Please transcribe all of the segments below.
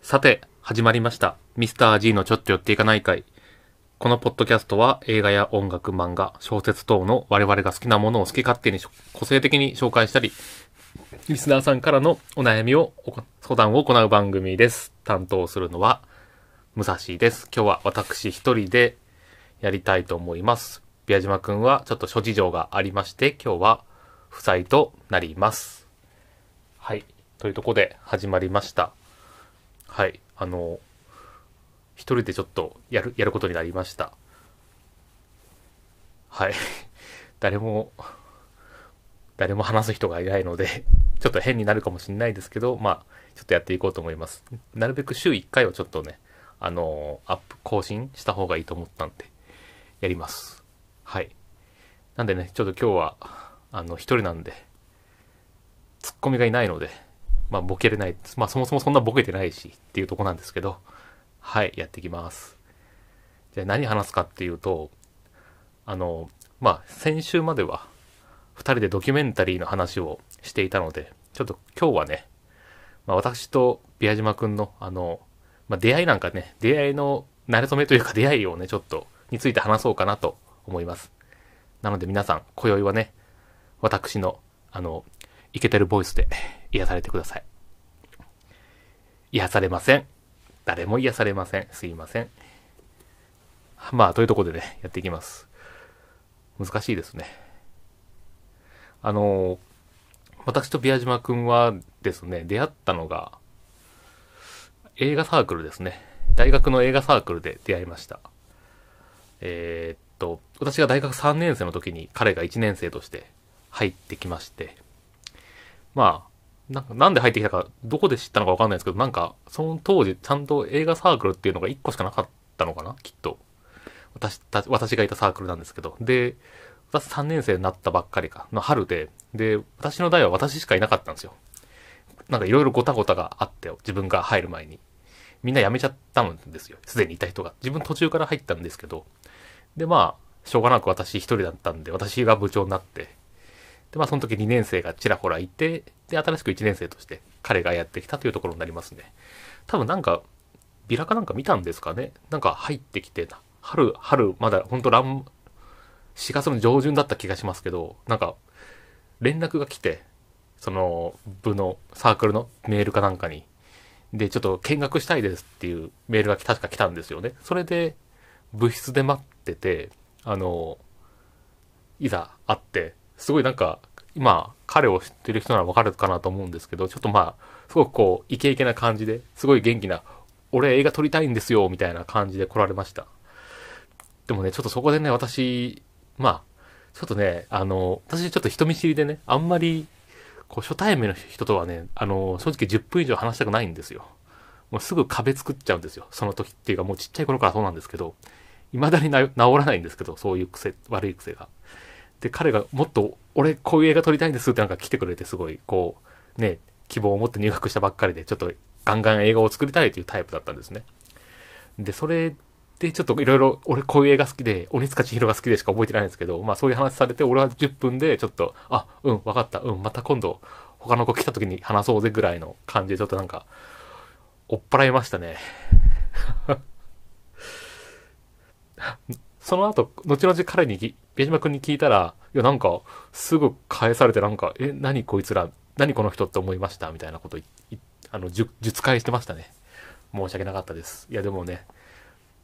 さて、始まりました。ミスター G のちょっと寄っていかない会。このポッドキャストは映画や音楽、漫画、小説等の我々が好きなものを好き勝手に個性的に紹介したり、リスナーさんからのお悩みを、相談を行う番組です。担当するのは、武蔵です。今日は私一人でやりたいと思います。宮島くんはちょっと諸事情がありまして、今日は不在となります。はい。というとこで始まりました。はい。あの、一人でちょっとやる、やることになりました。はい。誰も、誰も話す人がいないので、ちょっと変になるかもしれないですけど、まあ、ちょっとやっていこうと思います。なるべく週1回はちょっとね、あの、アップ、更新した方がいいと思ったんで、やります。はい。なんでね、ちょっと今日は、あの、一人なんで、ツッコミがいないので、まあ、ボケれない。まあ、そもそもそんなボケてないし、っていうとこなんですけど、はい、やっていきます。じゃあ何話すかっていうと、あの、まあ、先週までは、二人でドキュメンタリーの話をしていたので、ちょっと今日はね、まあ、私と宮島くんの、あの、まあ、出会いなんかね、出会いの慣れ初めというか出会いをね、ちょっと、について話そうかなと思います。なので皆さん、今宵はね、私の、あの、イケてるボイスで 癒されてください。癒されません。誰も癒されません。すいません。まあ、というところでね、やっていきます。難しいですね。あの、私と宮島くんはですね、出会ったのが、映画サークルですね。大学の映画サークルで出会いました。えーっと、私が大学3年生の時に彼が1年生として入ってきまして、まあ、なんかなんで入ってきたか、どこで知ったのかわかんないですけど、なんか、その当時、ちゃんと映画サークルっていうのが1個しかなかったのかなきっと。私た、私がいたサークルなんですけど。で、私3年生になったばっかりか、の春で、で、私の代は私しかいなかったんですよ。なんかいろいろごたごたがあって、自分が入る前に。みんな辞めちゃったんですよ。すでにいた人が。自分途中から入ったんですけど。で、まあ、しょうがなく私一人だったんで、私が部長になって、で、まあその時2年生がちらほらいて、で、新しく1年生として彼がやってきたというところになりますね。多分なんか、ビラかなんか見たんですかねなんか入ってきて、春、春、まだ本当ラン、4月の上旬だった気がしますけど、なんか、連絡が来て、その部のサークルのメールかなんかに、で、ちょっと見学したいですっていうメールが確か来たんですよね。それで、部室で待ってて、あの、いざ会って、すごいなんか、今、彼を知ってる人ならわかるかなと思うんですけど、ちょっとまあ、すごくこう、イケイケな感じで、すごい元気な、俺映画撮りたいんですよ、みたいな感じで来られました。でもね、ちょっとそこでね、私、まあ、ちょっとね、あの、私ちょっと人見知りでね、あんまり、こう、初対面の人とはね、あの、正直10分以上話したくないんですよ。もうすぐ壁作っちゃうんですよ。その時っていうか、もうちっちゃい頃からそうなんですけど、未だに治らないんですけど、そういう癖、悪い癖が。で、彼がもっと、俺こういう映画撮りたいんですってなんか来てくれて、すごい、こう、ね、希望を持って入学したばっかりで、ちょっとガンガン映画を作りたいというタイプだったんですね。で、それで、ちょっといろいろ、俺こういう映画好きで、鬼塚千尋が好きでしか覚えてないんですけど、まあそういう話されて、俺は10分で、ちょっと、あ、うん、わかった、うん、また今度、他の子来た時に話そうぜぐらいの感じで、ちょっとなんか、追っ払いましたね。その後、後々彼にき、宮島くんに聞いたら、いや、なんか、すぐ返されて、なんか、え、何こいつら、何この人って思いました？みたいなこと、あの、術術返してましたね。申し訳なかったです。いや、でもね、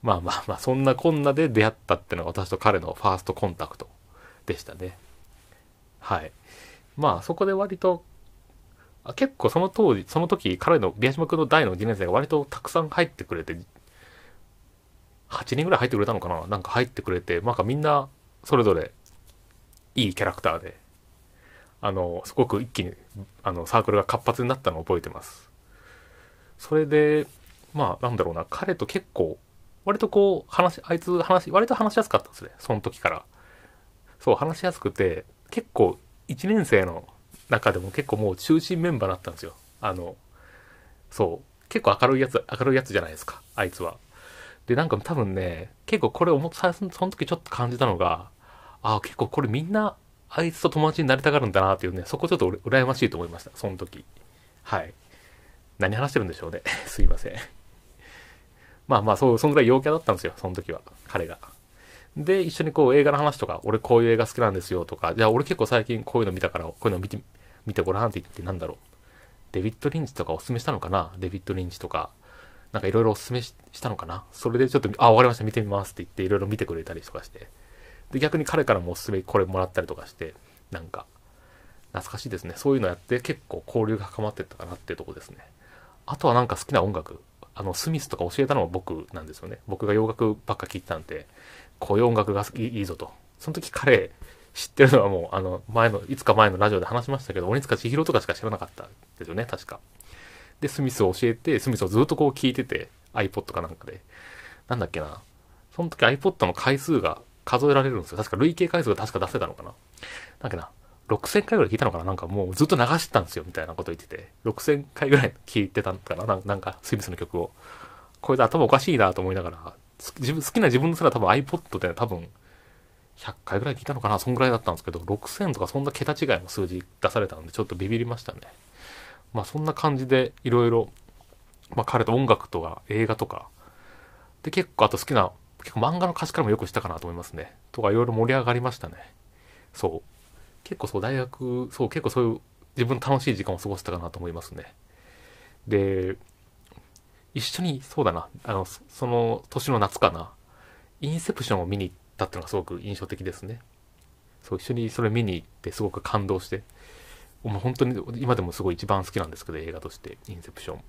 まあまあまあ、そんなこんなで出会ったっていうのが私と彼のファーストコンタクトでしたね。はい。まあ、そこで割と、あ結構その当時、その時、彼の、宮島くんの大の1年生が割とたくさん入ってくれて、8人ぐらい入ってくれたのかな？なんか入ってくれて、なんかみんな、それぞれ、いいキャラクターで、あの、すごく一気に、あの、サークルが活発になったのを覚えてます。それで、まあ、なんだろうな、彼と結構、割とこう、話、あいつ話、割と話しやすかったですね。その時から。そう、話しやすくて、結構、1年生の中でも結構もう中心メンバーだったんですよ。あの、そう、結構明るいやつ、明るいやつじゃないですか、あいつは。で、なんか多分ね、結構これ思っさその時ちょっと感じたのが、あ結構これみんなあいつと友達になりたがるんだなっていうね、そこちょっと羨ましいと思いました、その時。はい。何話してるんでしょうね。すいません。まあまあ、そう、そんぐらい陽キャだったんですよ、その時は、彼が。で、一緒にこう映画の話とか、俺こういう映画好きなんですよとか、じゃあ俺結構最近こういうの見たから、こういうの見て、見てごらんって言ってなんだろう。デビッド・リンチとかおすすめしたのかなデビッド・リンチとか。なんかいろいろおすすめしたのかな？それでちょっと、あ、わかりました、見てみますって言っていろいろ見てくれたりとかして。で、逆に彼からもおすすめこれもらったりとかして、なんか、懐かしいですね。そういうのやって結構交流が深まってったかなっていうとこですね。あとはなんか好きな音楽。あの、スミスとか教えたのは僕なんですよね。僕が洋楽ばっか聴いてたんで、こういう音楽がいいぞと。その時彼知ってるのはもう、あの、前の、いつか前のラジオで話しましたけど、鬼塚千尋とかしか知らなかったですよね、確か。で、スミスを教えて、スミスをずっとこう聞いてて、iPod かなんかで。なんだっけな。その時 iPod の回数が数えられるんですよ。確か累計回数が確か出せたのかな。だっけな。6000回ぐらい聞いたのかななんかもうずっと流してたんですよ、みたいなこと言ってて。6000回ぐらい聞いてたのかななんか、スミスの曲を。これで頭おかしいなと思いながら、自分、好きな自分のすら多分 iPod で多分、100回ぐらい聞いたのかなそんぐらいだったんですけど、6000とかそんな桁違いの数字出されたんで、ちょっとビビりましたね。まあそんな感じで、いろいろ、まあ彼と音楽とか映画とか、で結構あと好きな、結構漫画の歌詞からもよくしたかなと思いますね。とかいろいろ盛り上がりましたね。そう。結構そう、大学、そう、結構そういう自分楽しい時間を過ごせたかなと思いますね。で、一緒に、そうだな、あの、その年の夏かな、インセプションを見に行ったっていうのがすごく印象的ですね。そう、一緒にそれ見に行ってすごく感動して、もう本当に今でもすごい一番好きなんですけど、映画として、インセプション。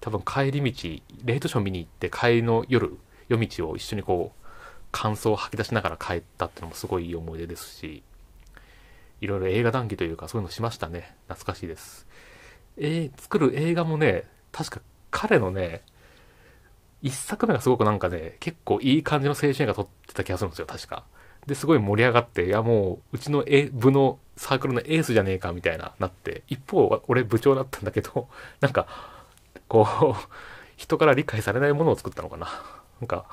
多分帰り道、レイトショー見に行って帰りの夜、夜道を一緒にこう、感想を吐き出しながら帰ったっていうのもすごいいい思い出ですし、いろいろ映画談義というかそういうのしましたね。懐かしいです。えー、作る映画もね、確か彼のね、一作目がすごくなんかね、結構いい感じの青春映画撮ってた気がするんですよ、確か。で、すごい盛り上がって、いやもう、うちの部のサークルのエースじゃねえか、みたいな、なって、一方、俺部長だったんだけど、なんか、こう、人から理解されないものを作ったのかな。なんか、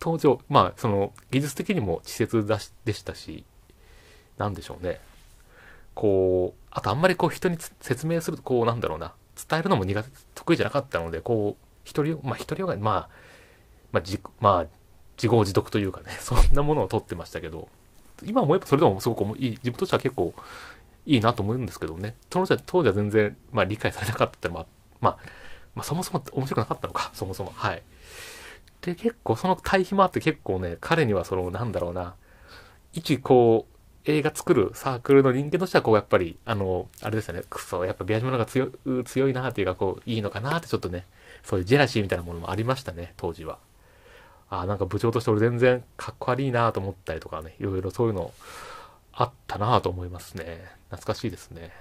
登場、まあ、その、技術的にも稚拙だしでしたし、なんでしょうね。こう、あとあんまりこう人に説明すると、こうなんだろうな、伝えるのも苦手、得意じゃなかったので、こう、一人、まあ一人が、まあ、まあ、まあ、自業自得というかね、そんなものを取ってましたけど、今思えばそれでもすごくいい、自分としては結構いいなと思うんですけどね、当時は、当時は全然、まあ理解されなかったってまあ、まあ、まあそもそも面白くなかったのか、そもそも。はい。で、結構その対比もあって結構ね、彼にはその、なんだろうな、一こう、映画作るサークルの人間としては、こう、やっぱり、あの、あれですよね、くそ、やっぱビア島の方が強いなっていうか、こう、いいのかなってちょっとね、そういうジェラシーみたいなものもありましたね、当時は。あなんか部長として俺全然かっこ悪いなと思ったりとかね、いろいろそういうのあったなと思いますね。懐かしいですね。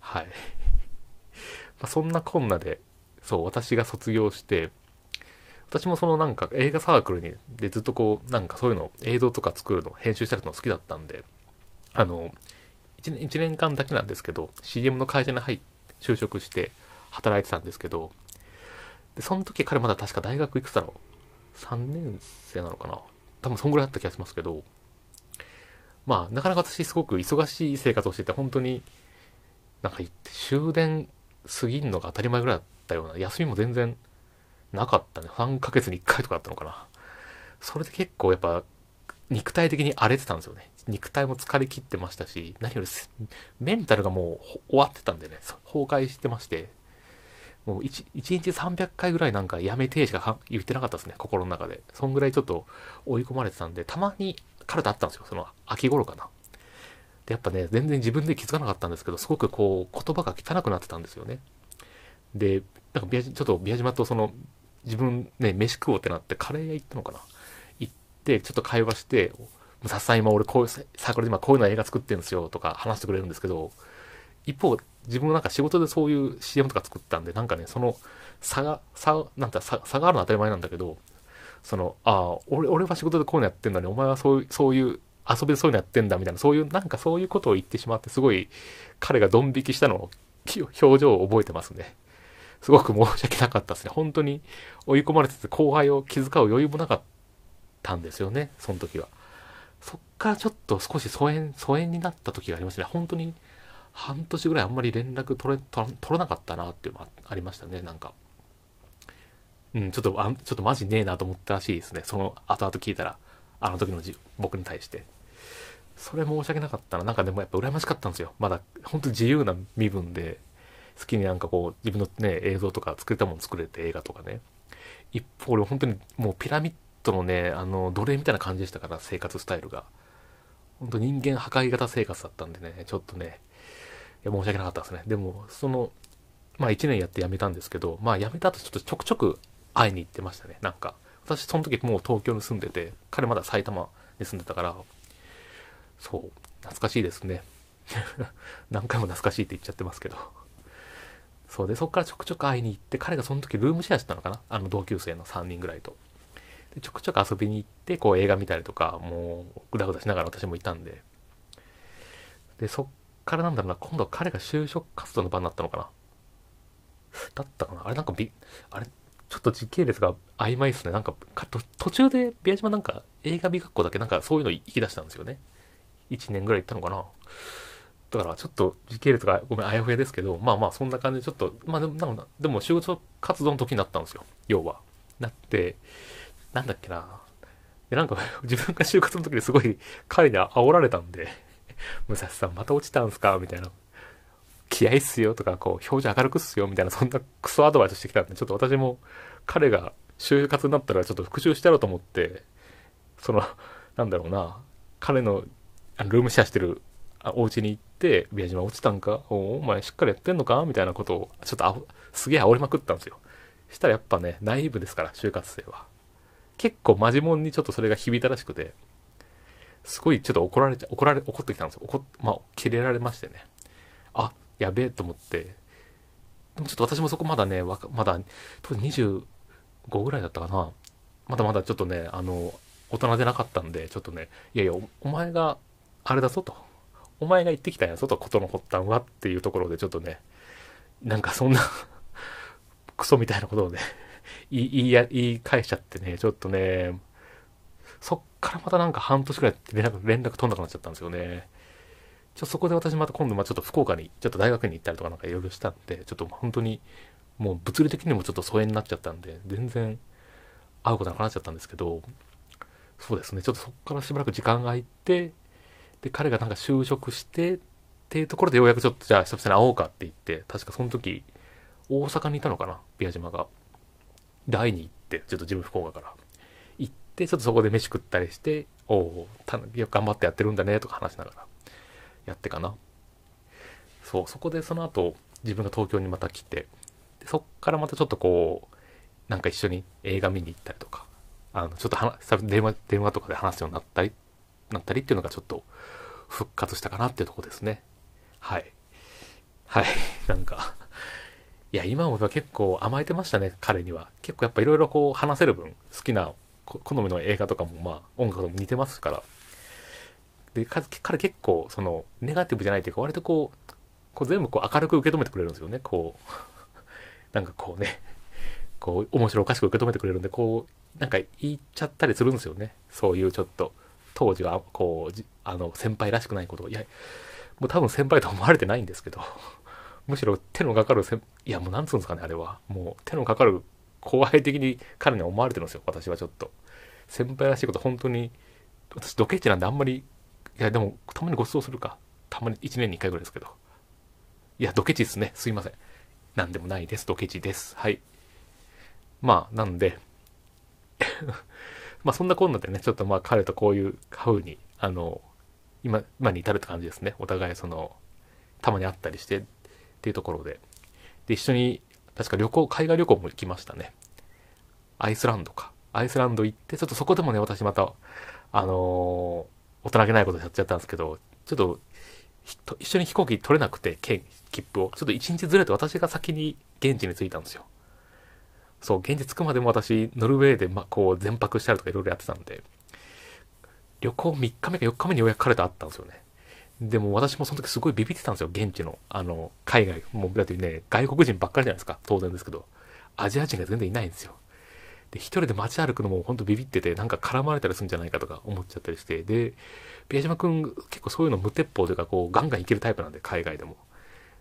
はい。まあ、そんなこんなで、そう、私が卒業して、私もそのなんか映画サークルに、でずっとこう、なんかそういうの映像とか作るの、編集したりの好きだったんで、あの、1年 ,1 年間だけなんですけど、CM の会社に入って、就職して働いてたんですけど、で、その時彼まだ確か大学いくだろう ?3 年生なのかな多分そんぐらいだった気がしますけど、まあ、なかなか私すごく忙しい生活をしてて、本当に、なんか終電過ぎんのが当たり前ぐらいだったような、休みも全然なかったね。3ヶ月に1回とかだったのかな。それで結構やっぱ、肉体的に荒れてたんですよね。肉体も疲れ切ってましたし、何よりメンタルがもう終わってたんでね、崩壊してまして、もう 1, 1日300回ぐらいなんかやめてしか言ってなかったですね、心の中で。そんぐらいちょっと追い込まれてたんで、たまに彼と会ったんですよ、その秋頃かな。で、やっぱね、全然自分で気づかなかったんですけど、すごくこう、言葉が汚くなってたんですよね。で、なんかちょっと宮島とその、自分ね、飯食おうってなってカレー屋行ったのかな行って、ちょっと会話して、さっさ今俺こういう、サークルで今こういうの映画作ってるんですよとか話してくれるんですけど、一方、自分もなんか仕事でそういう CM とか作ったんで、なんかね、その差が、差、なんて差差があるのは当たり前なんだけど、その、ああ、俺、俺は仕事でこういうのやってんのに、お前はそういう、そういう、遊びでそういうのやってんだみたいな、そういう、なんかそういうことを言ってしまって、すごい、彼がドン引きしたのを、表情を覚えてますね。すごく申し訳なかったですね。本当に追い込まれてて後輩を気遣う余裕もなかったんですよね、その時は。そっからちょっと少し疎遠、疎遠になった時がありましたね。本当に半年ぐらいあんまり連絡取れ、取らなかったなっていうのがありましたね、なんか。うん、ちょっと、あちょっとマジねえなと思ったらしいですね。その後々聞いたら、あの時のじ僕に対して。それ申し訳なかったな。なんかでもやっぱ羨ましかったんですよ。まだ、本当自由な身分で、好きになんかこう、自分のね、映像とか作れたもの作れて映画とかね。一方、俺本当にもうピラミッドのね、あの、奴隷みたいな感じでしたから、生活スタイルが。本当人間破壊型生活だったんでね、ちょっとね、や申し訳なかったですね。でも、その、まあ1年やって辞めたんですけど、まあ辞めた後ちょっとちょくちょく会いに行ってましたね。なんか、私その時もう東京に住んでて、彼まだ埼玉に住んでたから、そう、懐かしいですね。何回も懐かしいって言っちゃってますけど。そうで、そっからちょくちょく会いに行って、彼がその時ルームシェアしてたのかな？あの同級生の3人ぐらいと。でちょくちょく遊びに行って、こう映画見たりとか、もうぐだぐだしながら私もいたんで。で、そっからなんだろうな、今度は彼が就職活動の場になったのかな？だったかな？あれなんかび、あれ、ちょっと時系列が曖昧ですね。なんか、か途中で、宮島なんか映画美学校だけ？なんかそういうの行き出したんですよね。1年ぐらい行ったのかな？だからちょっと時系列がごめん、あやふやですけど、まあまあそんな感じでちょっと、まあでも、なんかでも仕事活動の時になったんですよ。要は。なって、なんだっけな？で、なんか自分が就活の時にすごい彼に煽られたんで、武蔵さんまた落ちたんすか？みたいな。気合いっすよとか、こう、表情明るくっすよみたいな、そんなクソアドバイスしてきたんで、ちょっと私も彼が就活になったらちょっと復習してやろうと思って、その、なんだろうな、彼のルームシェアしてるお家に行って、宮島落ちたんか？おお前しっかりやってんのか？みたいなことを、ちょっとあすげえ煽りまくったんですよ。したらやっぱね、ナイーブですから、就活生は。結構マジモンにちょっとそれが響いたらしくて、すごいちょっと怒られちゃ、怒られ、怒ってきたんですよ。怒まあ、キレられましてね。あ、やべえと思って。でもちょっと私もそこまだね、わかまだ、当時25ぐらいだったかな。まだまだちょっとね、あの、大人でなかったんで、ちょっとね、いやいや、お前があれだぞと。お前が言ってきたんやぞと、ことの発端はっていうところでちょっとね、なんかそんな クソみたいなことをね言い、言い返しちゃってね、ちょっとね、そっからまたなんか半年くらい連絡、連絡取んなくなっちゃったんですよね。ちょ、そこで私また今度、まあちょっと福岡に、ちょっと大学に行ったりとかなんかいろいろしたんで、ちょっと本当に、もう物理的にもちょっと疎遠になっちゃったんで、全然会うことなくなっちゃったんですけど、そうですね、ちょっとそこからしばらく時間が空いて、で、彼がなんか就職して、っていうところでようやくちょっとじゃあ久々に会おうかって言って、確かその時、大阪にいたのかな、宮島が。で、会いに行って、ちょっと自分福岡から。行って、ちょっとそこで飯食ったりして、おお、頑張ってやってるんだね、とか話しながら、やってかな。そう、そこでその後、自分が東京にまた来て、でそっからまたちょっとこう、なんか一緒に映画見に行ったりとか、あの、ちょっと話、電話、電話とかで話すようになったり、なったりっていうのがちょっと復活したかなっていうとこですね。はい。はい。なんかいや、今も結構甘えてましたね、彼には。結構やっぱいろいろこう話せる分、好きな好みの映画とかもまあ音楽とも似てますから。で、彼結構そのネガティブじゃないというか割とこう、こう全部こう明るく受け止めてくれるんですよね。こう、なんかこうね、こう面白おかしく受け止めてくれるんで、こう、なんか言っちゃったりするんですよね。そういうちょっと、当時はこう、あの、先輩らしくないことを。いや、もう多分先輩と思われてないんですけど、むしろ手のかかる、いやもうなんつうんですかね、あれは。もう手のかかる後輩的に彼に思われてるんですよ、私はちょっと。先輩らしいこと本当に、私ドケチなんであんまり、いやでもたまにご馳走するか。たまに1年に1回ぐらいですけど。いや、ドケチですね。すいません。なんでもないです。ドケチです。はい。まあ、なんで まあそんなこんなでね、ちょっとまあ彼とこういう風に、あの、今、今に至るって感じですね。お互いその、たまに会ったりしてっていうところで。で、一緒に、確か旅行、海外旅行も行きましたね。アイスランドか。アイスランド行って、ちょっとそこでもね、私また、あのー、大人げないことやっちゃったんですけど、ちょっと、一緒に飛行機取れなくて、切符を。ちょっと一日ずれて私が先に現地に着いたんですよ。そう、現地着くまでも私、ノルウェーで、ま、こう、全泊したりとかいろいろやってたんで、旅行3日目か4日目にようやく彼と会ったんですよね。でも私もその時すごいビビってたんですよ、現地の。あの、海外。もう、だってね、外国人ばっかりじゃないですか。当然ですけど。アジア人が全然いないんですよ。で、一人で街歩くのもほんとビビってて、なんか絡まれたりするんじゃないかとか思っちゃったりして、で、宮島くん結構そういうの無鉄砲というか、こう、ガンガンいけるタイプなんで、海外でも。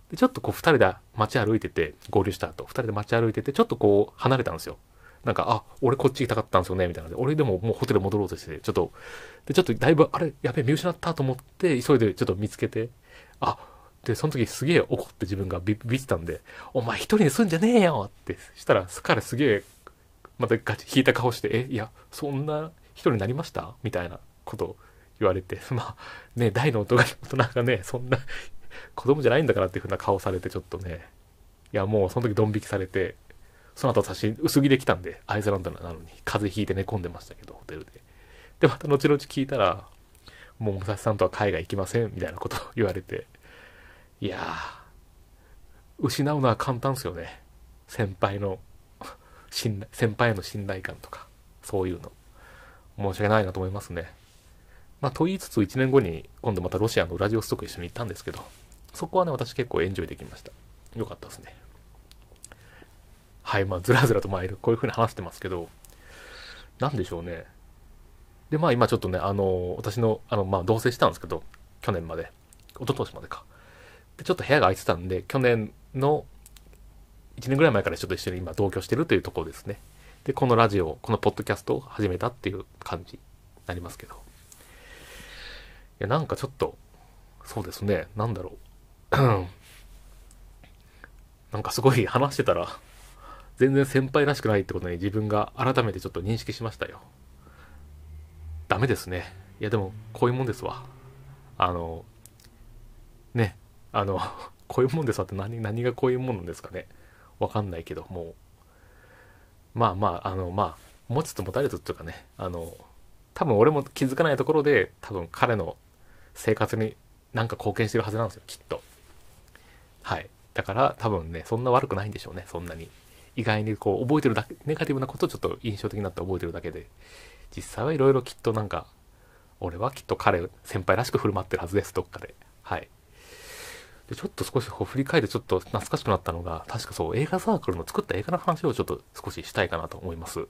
で、ちょっとこう、二人で街歩いてて、合流した後、二人で街歩いてて、ちょっとこう、離れたんですよ。なんか、あ、俺こっち行きたかったんですよね、みたいなので、俺でももうホテル戻ろうとして、ちょっと、で、ちょっとだいぶ、あれ、やべえ、見失ったと思って、急いでちょっと見つけて、あ、で、その時すげえ怒って自分がビビってたんで、お前一人で住んじゃねえよってしたら、彼すげえ、またガチ引いた顔して、え、いや、そんな一人になりました？みたいなこと言われて、まあ、ね、大の大人がね、そんな子供じゃないんだからっていう風な顔されてちょっとね、いや、もうその時ドン引きされて、その後私、薄着で来たんで、アイスランドなのに、風邪ひいて寝込んでましたけど、ホテルで。で、また後々聞いたら、もう武蔵さんとは海外行きません、みたいなことを言われて、いやー、失うのは簡単ですよね。先輩の、信頼、先輩への信頼感とか、そういうの。申し訳ないなと思いますね。まあ、と言いつつ1年後に今度またロシアのウラジオストク一緒に行ったんですけど、そこはね、私結構エンジョイできました。よかったですね。はい、まあ、ずらずらとまいる、こういう風に話してますけど、なんでしょうね。で、まあ今ちょっとね、あの、私の、あの、まあ同棲したんですけど、去年まで、一昨年までか。で、ちょっと部屋が空いてたんで、去年の1年ぐらい前からちょっと一緒に今同居してるというところですね。で、このラジオ、このポッドキャストを始めたっていう感じになりますけど。いや、なんかちょっと、そうですね、なんだろう。なんかすごい話してたら、全然先輩らしくないってことに自分が改めてちょっと認識しましたよ。ダメですね。いやでも、こういうもんですわ。あの、ね、あの、こういうもんですわって何、何がこういうもんなんですかね。わかんないけど、もう、まあまあ、あの、まあ、持つと持たれつっていうかね、あの、多分俺も気づかないところで、多分彼の生活になんか貢献してるはずなんですよ、きっと。はい。だから多分ね、そんな悪くないんでしょうね、そんなに。意外にこう覚えてるだけ、ネガティブなことをちょっと印象的になって覚えてるだけで、実際はいろいろきっとなんか、俺はきっと彼、先輩らしく振る舞ってるはずです、どっかで。はい。で、ちょっと少しこう振り返ってちょっと懐かしくなったのが、確かそう、映画サークルの作った映画の話をちょっと少ししたいかなと思います。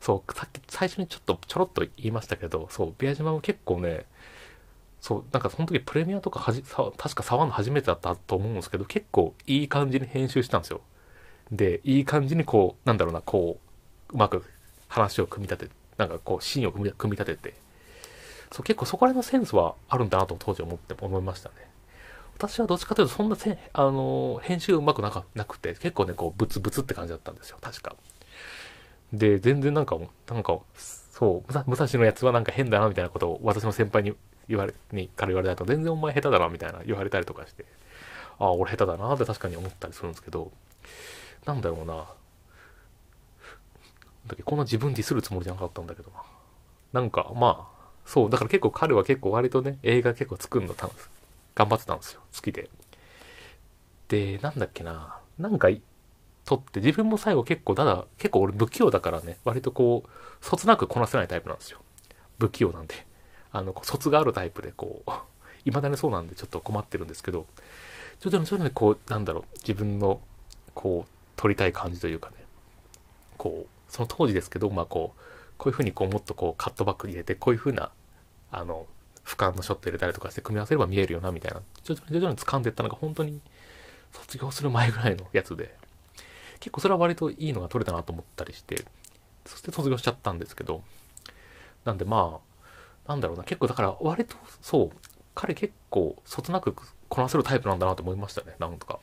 そう、さっき最初にちょっとちょろっと言いましたけど、そう、ビア島も結構ね、そう、なんかその時プレミアとかはじ、確か触るの初めてだったと思うんですけど、結構いい感じに編集したんですよ。で、いい感じにこう、なんだろうな、こう、うまく話を組み立て、なんかこう、シーンを組み立てて、そう、結構そこら辺のセンスはあるんだなと当時思って、思いましたね。私はどっちかというと、そんなせあの、編集うまくなかなくて、結構ね、こう、ブツブツって感じだったんですよ、確か。で、全然なんか、なんか、そう、武蔵のやつはなんか変だな、みたいなことを私の先輩に言われ、にから言われたと、全然お前下手だな、みたいな言われたりとかして、ああ、俺下手だなって確かに思ったりするんですけど、なんだろうな。だっけこんな自分ディスるつもりじゃなかったんだけどな。なんか、まあ、そう、だから結構彼は結構割とね、映画結構作るのた頑張ってたんですよ。好きで。で、なんだっけな。なんか、撮って自分も最後結構、ただ、結構俺不器用だからね、割とこう、そつなくこなせないタイプなんですよ。不器用なんで。あの、卒があるタイプで、こう、未だにそうなんでちょっと困ってるんですけど、徐々に徐々にこう、なんだろう、自分の、こう、撮りたい感じというかね、こう、その当時ですけど、まあこう、こういう風にこうもっとこうカットバック入れて、こういう風な、あの、俯瞰のショット入れたりとかして組み合わせれば見えるよな、みたいな、徐々に徐々に掴んでいったのが本当に卒業する前ぐらいのやつで、結構それは割といいのが撮れたなと思ったりして、そして卒業しちゃったんですけど、なんでまあ、なんだろうな、結構だから割とそう、彼結構そつなくこなせるタイプなんだなと思いましたね、なんとか。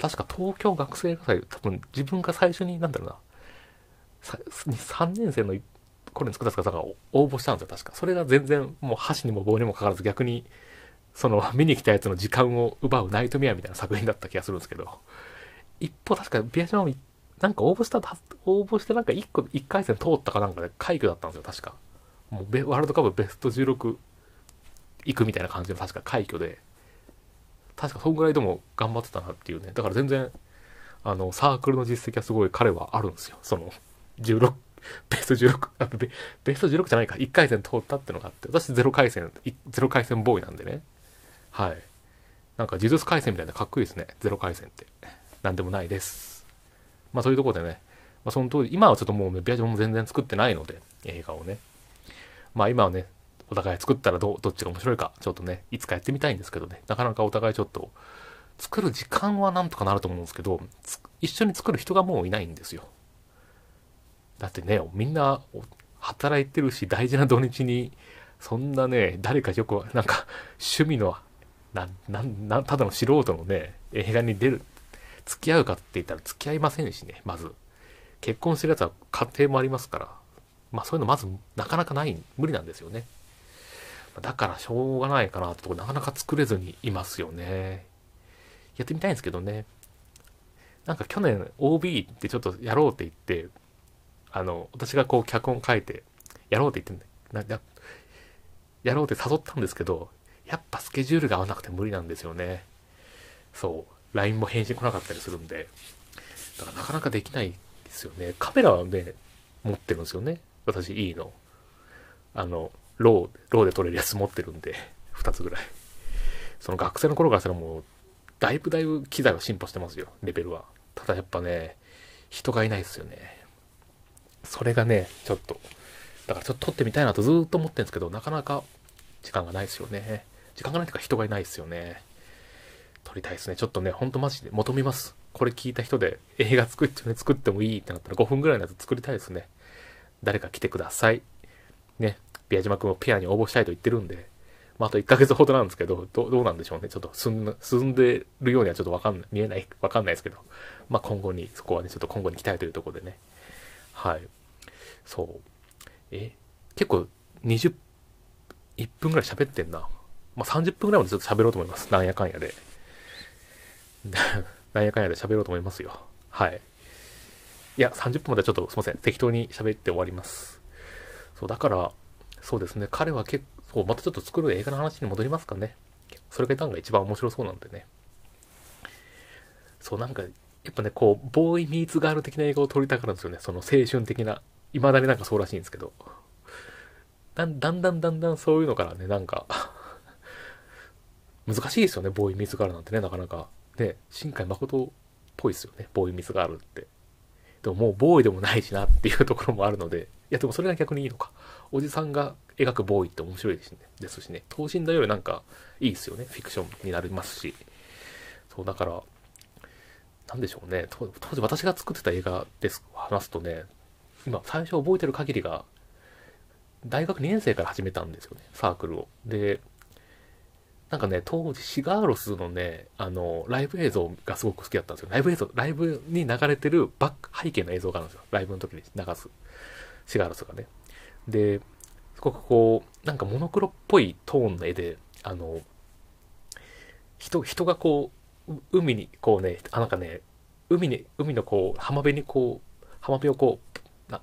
確か東京学生映画祭、多分自分が最初に、なんだろうな、3年生の頃に作った方が応募したんですよ、確か。それが全然もう箸にも棒にもかかわらず逆に、その 見に来たやつの時間を奪うナイトメアみたいな作品だった気がするんですけど、一方確かビア島もなんか応募した、応募してなんか1個、1回戦通ったかなんかで快挙だったんですよ、確か。もうワールドカップベスト16行くみたいな感じの確か快挙で、確かそんぐらいでも頑張ってたなっていうね。だから全然、あの、サークルの実績はすごい彼はあるんですよ。その、16、ベスト16、あベベスト16じゃないか、1回戦通ったってのがあって、私0回戦、0回戦ボーイなんでね。はい。なんか、呪術回戦みたいなかっこいいですね。0回戦って。なんでもないです。まあ、そういうとこでね、まあ、その当時、今はちょっともうね、ビアジモも全然作ってないので、映画をね。まあ今はね、お互い作ったらどどっちが面白いか、ちょっとね、いつかやってみたいんですけどね、なかなかお互いちょっと、作る時間はなんとかなると思うんですけど、一緒に作る人がもういないんですよ。だってね、みんな働いてるし、大事な土日に、そんなね、誰かよく、なんか、趣味の、な、な、な、ただの素人のね、映画に出る、付き合うかって言ったら付き合いませんしね、まず。結婚してるやつは家庭もありますから、まあそういうのまずなかなかない、無理なんですよね。だからしょうがないかなとなかなか作れずにいますよね。やってみたいんですけどね。なんか去年 OB ってちょっとやろうって言って、あの、私がこう脚本書いて、やろうって言ってんだややろうって誘ったんですけど、やっぱスケジュールが合わなくて無理なんですよね。そう。LINE も返信来なかったりするんで。だからなかなかできないですよね。カメラはね、持ってるんですよね。私いいの。あの、 RAW、RAW で撮れるやつ持ってるんで、2つぐらい。その学生の頃からしたらもう、だいぶだいぶ機材は進歩してますよ、レベルは。ただやっぱね、人がいないですよね。それがね、ちょっと、だからちょっと撮ってみたいなとずっと思ってるんですけど、なかなか時間がないですよね。時間がないというか人がいないですよね。撮りたいですね。ちょっとね、ほんとマジで求めます。これ聞いた人で映画作って、ね、作ってもいいってなったら5分ぐらいのやつ作りたいですね。誰か来てください。ね、宮島くんもペアに応募したいと言ってるんで、まあ、あと1ヶ月ほどなんですけど、どどうなんでしょうね。ちょっと進ん進んでるようにはちょっとわかん、見えない、わかんないですけど、まあ、今後に、そこはね、ちょっと今後に期待というところでね。はい。そう。え、結構20、1分ぐらい喋ってんな。まあ、30分ぐらいまでちょっと喋ろうと思います。なんやかんやで。なんやかんやで喋ろうと思いますよ。はい。いや、30分までちょっとすいません。適当に喋って終わります。そう、だから、そうですね。彼は結構、またちょっと作る映画の話に戻りますかね。それがが一番面白そうなんでね。そう、なんか、やっぱね、こう、ボーイミーツガール的な映画を撮りたがるんですよね。その青春的な。未だになんかそうらしいんですけど。だんだんだんだんだんそういうのからね、なんか 難しいですよね、ボーイミーツガールなんてね、なかなか。ね、新海誠っぽいですよね、ボーイミーツガールって。でももうボーイでもないしなっていうところもあるので、いやでもそれが逆にいいのか。おじさんが描くボーイって面白いですね。ですしね。等身大よりなんかいいですよね。フィクションになりますし。そう、だから、なんでしょうね。当時私が作ってた映画です話すとね、今最初覚えてる限りが、大学2年生から始めたんですよね。サークルを。で、なんかね、当時シガーロスのね、あの、ライブ映像がすごく好きだったんですよ。ライブ映像、ライブに流れてるバック、背景の映像があるんですよ。ライブの時に流す。シガーロスがね。で、すごくこう、なんかモノクロっぽいトーンの絵で、あの、人、人がこう、海にこうね、あ、なんかね、海に、海のこう、浜辺にこう、浜辺をこう、な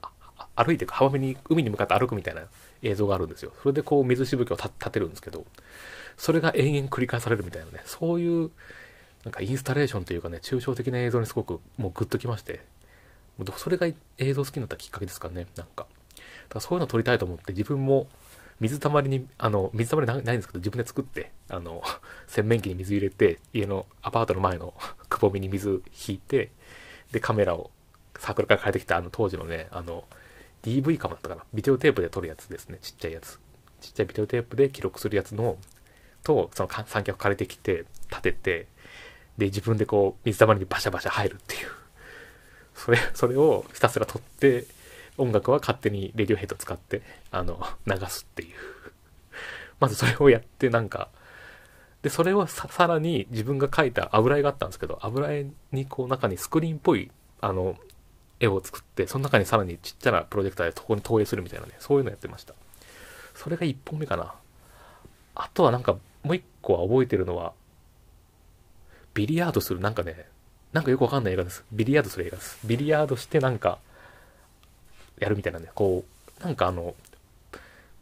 歩いていく、浜辺に、海に向かって歩くみたいな映像があるんですよ。それでこう、水しぶきを立てるんですけど、それが延々繰り返されるみたいなね、そういう、なんかインスタレーションというかね、抽象的な映像にすごくもうグッときまして、それが映像好きになったきっかけですかね、なんか。だからそういうの撮りたいと思って自分も水たまりに、あの、水たまりないんですけど自分で作って、あの、洗面器に水入れて、家のアパートの前の くぼみに水引いて、で、カメラをサークルから変えてきたあの当時のね、あの、DV かもだったかな？ビデオテープで撮るやつですね。ちっちゃいやつ。ちっちゃいビデオテープで記録するやつのと、その三脚借りてきて、立てて、で、自分でこう、水たまりにバシャバシャ入るっていう。それ、それをひたすら撮って、音楽は勝手にレディオヘッド使って、あの、流すっていう。まずそれをやって、なんか、で、それをさらに自分が描いた油絵があったんですけど、油絵にこう中にスクリーンっぽい、あの、絵を作って、その中にさらにちっちゃなプロジェクターでそこに投影するみたいなね、そういうのやってました。それが1本目かな。あとはなんかもう一個は覚えてるのは、ビリヤードする、なんかね、なんかよくわかんない映画です。ビリヤードする映画です。ビリヤードしてなんか、やるみたいなんで、こう、なんかあの、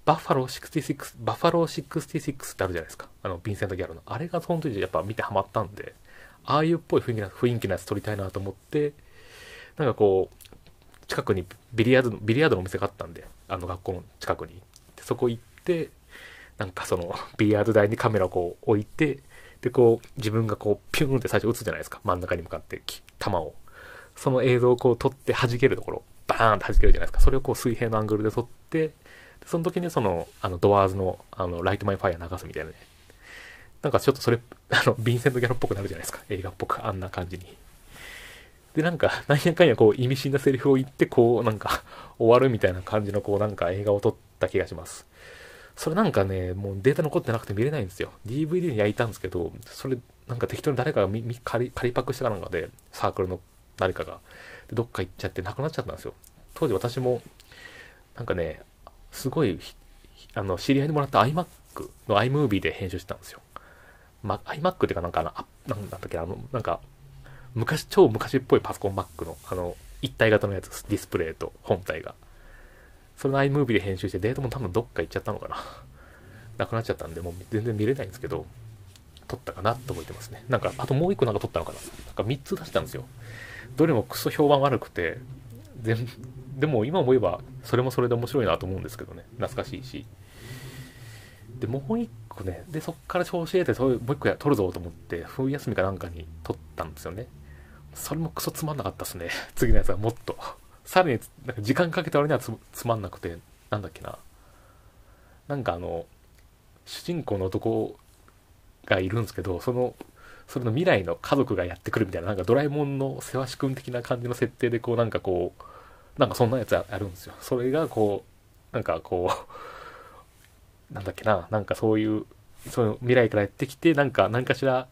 バッファロー66、バッファロー66ってあるじゃないですか。あの、ヴィンセント・ギャロの。あれがその時やっぱ見てハマったんで、ああいうっぽい雰囲気な雰囲気のやつ撮りたいなと思って、なんかこう、近くにビリヤードの、ビリヤードのお店があったんで、あの学校の近くに。でそこ行って、なんかその、ビリヤード台にカメラをこう置いて、で、こう、自分がこう、ピューンって最初撃つじゃないですか。真ん中に向かって、弾を。その映像をこう撮って弾けるところ、バーンって弾けるじゃないですか。それをこう水平のアングルで撮って、その時にその、あの、ドアーズの、あの、 Light My Fire 流すみたいなね。なんかちょっとそれ、あの、ヴィンセント・ギャロっぽくなるじゃないですか。映画っぽく、あんな感じに。で、なんか、なんやかんやこう、意味深なセリフを言って、こう、なんか、終わるみたいな感じの、こう、なんか映画を撮った気がします。それなんかね、もうデータ残ってなくて見れないんですよ。DVD に焼いたんですけど、それ、なんか適当に誰かが仮仮パクしたかなんかで、サークルの誰かが、どっか行っちゃってなくなっちゃったんですよ。当時私も、なんかね、すごい、あの、知り合いにもらった iMac の iMovie で編集してたんですよ。ま、iMac ってかなんかあの、なんだっけ、あの、なんか、昔、超昔っぽいパソコン Mac の、あの、一体型のやつです。ディスプレイと本体が。それの iMovie で編集してデータも多分どっか行っちゃったのかな。なくなっちゃったんで、もう全然見れないんですけど、撮ったかなと覚えてますね。なんか、あともう一個なんか撮ったのかな。なんか3つ出したんですよ。どれもクソ評判悪くて、全、でも今思えば、それもそれで面白いなと思うんですけどね。懐かしいし。で、もう一個ね、で、そっから調子入れて、そういう、もう一個や撮るぞと思って、冬休みかなんかに撮ったんですよね。それもクソつまんなかったっすね。次のやつはもっと。さらに、なんか時間かけた割にはつまんなくて、なんだっけな。なんかあの、主人公の男がいるんですけど、その、それの未来の家族がやってくるみたいな、なんかドラえもんの世話し君的な感じの設定で、こうなんかこう、なんかそんなやつあるんですよ。それがこう、なんかこう、なんだっけな、なんかそういう、その未来からやってきて、なんか何かしら、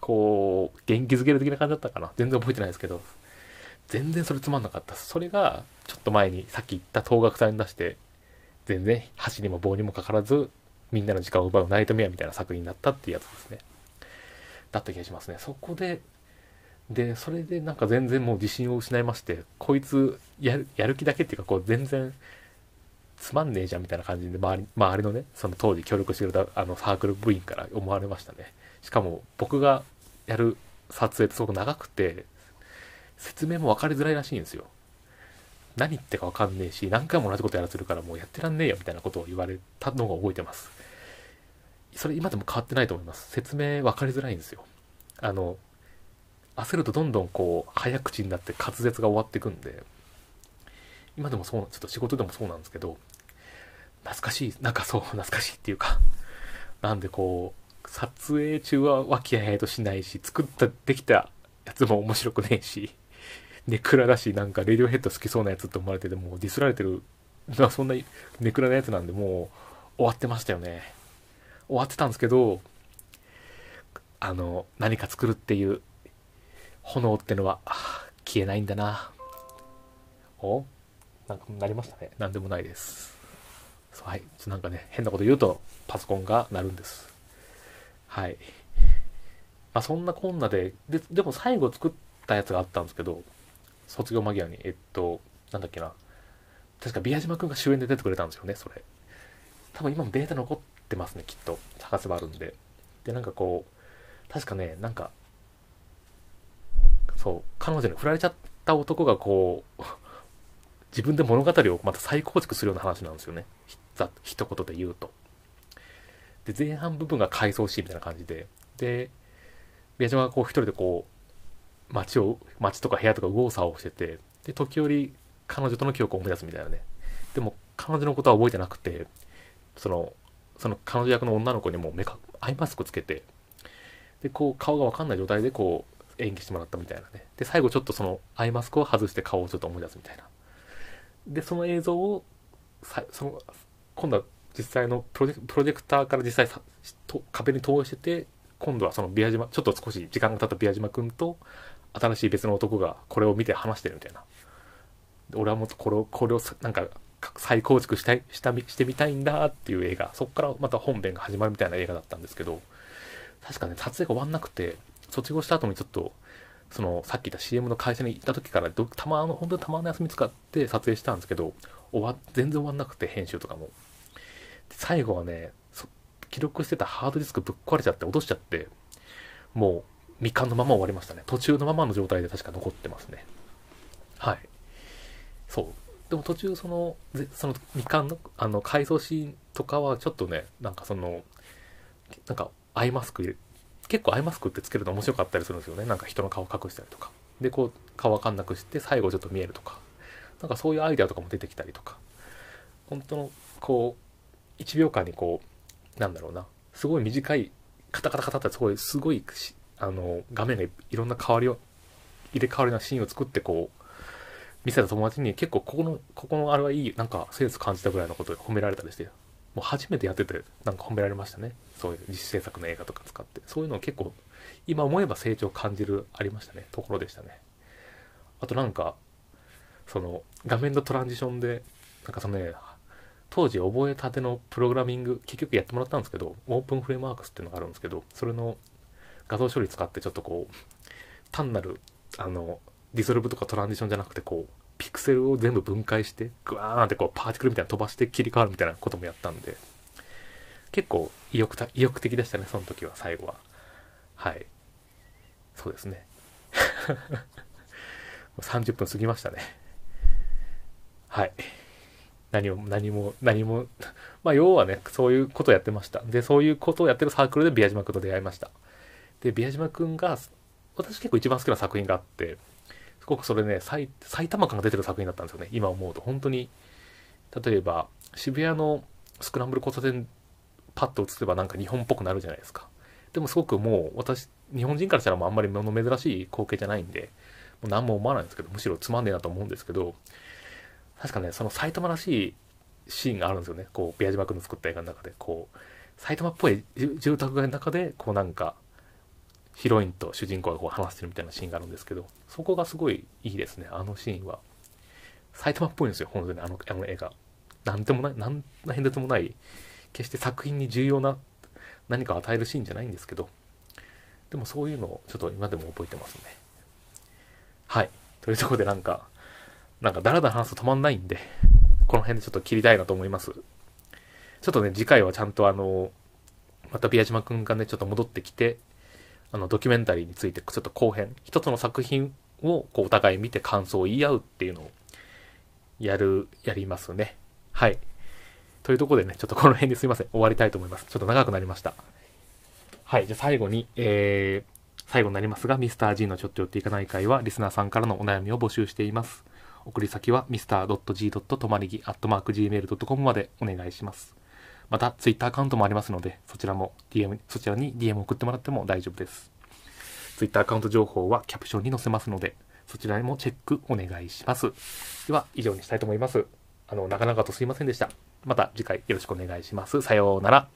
こう、元気づける的な感じだったかな。全然覚えてないですけど、全然それつまんなかったそれが、ちょっと前にさっき言った東学祭に出して、全然箸にも棒にもかからず、みんなの時間を奪うナイトメアみたいな作品になったっていうやつですね。だった気がしますね。そこで、で、それでなんか全然もう自信を失いまして、こいつやる、気だけっていうか、こう全然つまんねえじゃんみたいな感じで周り、周りのね、その当時協力してくれたあのサークル部員から思われましたね。しかも僕がやる撮影ってすごく長くて、説明も分かりづらいらしいんですよ。何言ってか分かんねえし、何回も同じことやらせるからもうやってらんねえよみたいなことを言われたのが覚えてます。それ今でも変わってないと思います。説明分かりづらいんですよ。あの、焦るとどんどんこう早口になって滑舌が終わっていくんで今でもそうちょっと仕事でもそうなんですけど懐かしいなんかそう 懐かしいっていうかなんでこう撮影中は和気あいあいとしないし作ったできたやつも面白くねえしネクラだしなんかレディオヘッド好きそうなやつって思われててもうディスられてるそんなネクラなやつなんでもう終わってましたよね終わってたんですけどあの何か作るっていう炎ってのは消えないんだな。お？なんかなりましたね。なんでもないです。はい。なんかね、変なこと言うとパソコンが鳴るんです。はい。まあそんなこんなで、で、でも最後作ったやつがあったんですけど、卒業間際に、えっと、なんだっけな。確か宮島くんが主演で出てくれたんですよね、それ。多分今もデータ残ってますね、きっと。探せばあるんで。で、なんかこう、確かね、なんか、そう彼女に振られちゃった男がこう 自分で物語をまた再構築するような話なんですよねひ一言で言うとで前半部分が回想シーンみたいな感じでで宮島がこう一人でこう街を街とか部屋とか右往左往しててで時折彼女との記憶を思い出すみたいなねでも彼女のことは覚えてなくてそのその彼女役の女の子にも目かアイマスクつけてでこう顔が分かんない状態でこう演技してもらったみたいなね。で、最後ちょっとそのアイマスクを外して顔をちょっと思い出すみたいな。で、その映像を、その、今度は実際のプロジェクターから実際さと壁に投影してて、今度はその宮島、ちょっと少し時間が経った宮島くんと、新しい別の男がこれを見て話してるみたいな。俺はもっとこれを、これをなんか再構築したい、したしてみたいんだっていう映画。そこからまた本編が始まるみたいな映画だったんですけど、確かね、撮影が終わんなくて、卒業した後にちょっと、その、さっき言った CM の会社に行った時からど、たまの、本当にたまの休み使って撮影したんですけど、終わ、全然終わんなくて、編集とかも。最後はね、記録してたハードディスクぶっ壊れちゃって、落としちゃって、もう、未完のまま終わりましたね。途中のままの状態で確か残ってますね。はい。そう。でも途中その、その未完の、あの、改装シーンとかはちょっとね、なんかその、なんかアイマスク結構アイマスクってつけると面白かったりするんですよね。なんか人の顔隠したりとか。で、こう、顔わかんなくして最後ちょっと見えるとか、なんかそういうアイデアとかも出てきたりとか、本当の、こう、1秒間にこう、なんだろうな、すごい短い、カタカタカタってすごい、すごい、あの、画面がいろんな変わりを、入れ替わりなシーンを作ってこう、見せた友達に結構ここの、ここのあれはいい、なんかセンス感じたぐらいのことで褒められたりして、もう初めてやってて、なんか褒められましたね。そういう実制作の映画とか使って。そういうのを結構、今思えば成長感じる、ありましたね。ところでしたね。あとなんか、その、画面のトランジションで、なんかそのね、当時覚えたてのプログラミング、結局やってもらったんですけど、オープンフレームワークスっていうのがあるんですけど、それの画像処理使ってちょっとこう、単なる、あの、ディソルブとかトランジションじゃなくてこう、ピクセルを全部分解して、グワーンってこう、パーティクルみたいな飛ばして切り替わるみたいなこともやったんで、結構意欲意欲的でしたね、その時は、最後は。はい。そうですね。30分過ぎましたね。はい。何も、何も、何も、まあ、要はね、そういうことをやってました。で、そういうことをやってるサークルで宮島くんと出会いました。で、宮島くんが、私結構一番好きな作品があって、すごくそれね、埼玉感が出てる作品だったんですよね。今思うと。本当に、例えば、渋谷のスクランブル交差点パッと映せばなんか日本っぽくなるじゃないですか。でもすごくもう私、日本人からしたらもうあんまり物珍しい光景じゃないんで、もう何も思わないんですけど、むしろつまんねえなと思うんですけど、確かね、その埼玉らしいシーンがあるんですよね。こう、宮島君の作った映画の中で、こう、埼玉っぽい住宅街の中で、こうなんか、ヒロインと主人公がこう話してるみたいなシーンがあるんですけど、そこがすごいいいですね、あのシーンは。埼玉っぽいんですよ、本当にあのあの映画。なんでもない、なんの変哲もない、決して作品に重要な何かを与えるシーンじゃないんですけど、でもそういうのをちょっと今でも覚えてますね。はい。というところでなんか、なんかだらだら話すと止まんないんで、この辺でちょっと切りたいなと思います。ちょっとね、次回はちゃんとあの、また宮島くんがね、ちょっと戻ってきて、あの、ドキュメンタリーについて、ちょっと後編、一つの作品を、こう、お互い見て感想を言い合うっていうのを、やる、やりますね。はい。というところでね、ちょっとこの辺ですいません。終わりたいと思います。ちょっと長くなりました。はい。じゃあ最後に、えー、最後になりますが、ミスター g のちょっと寄っていかない会は、リスナーさんからのお悩みを募集しています。送り先は mr.g. とまりぎ .gmail.com までお願いします。また、ツイッターアカウントもありますので、そちらも DM、そちらに DM 送ってもらっても大丈夫です。ツイッターアカウント情報はキャプションに載せますので、そちらにもチェックお願いします。では、以上にしたいと思います。あの、なかなかとすいませんでした。また次回よろしくお願いします。さようなら。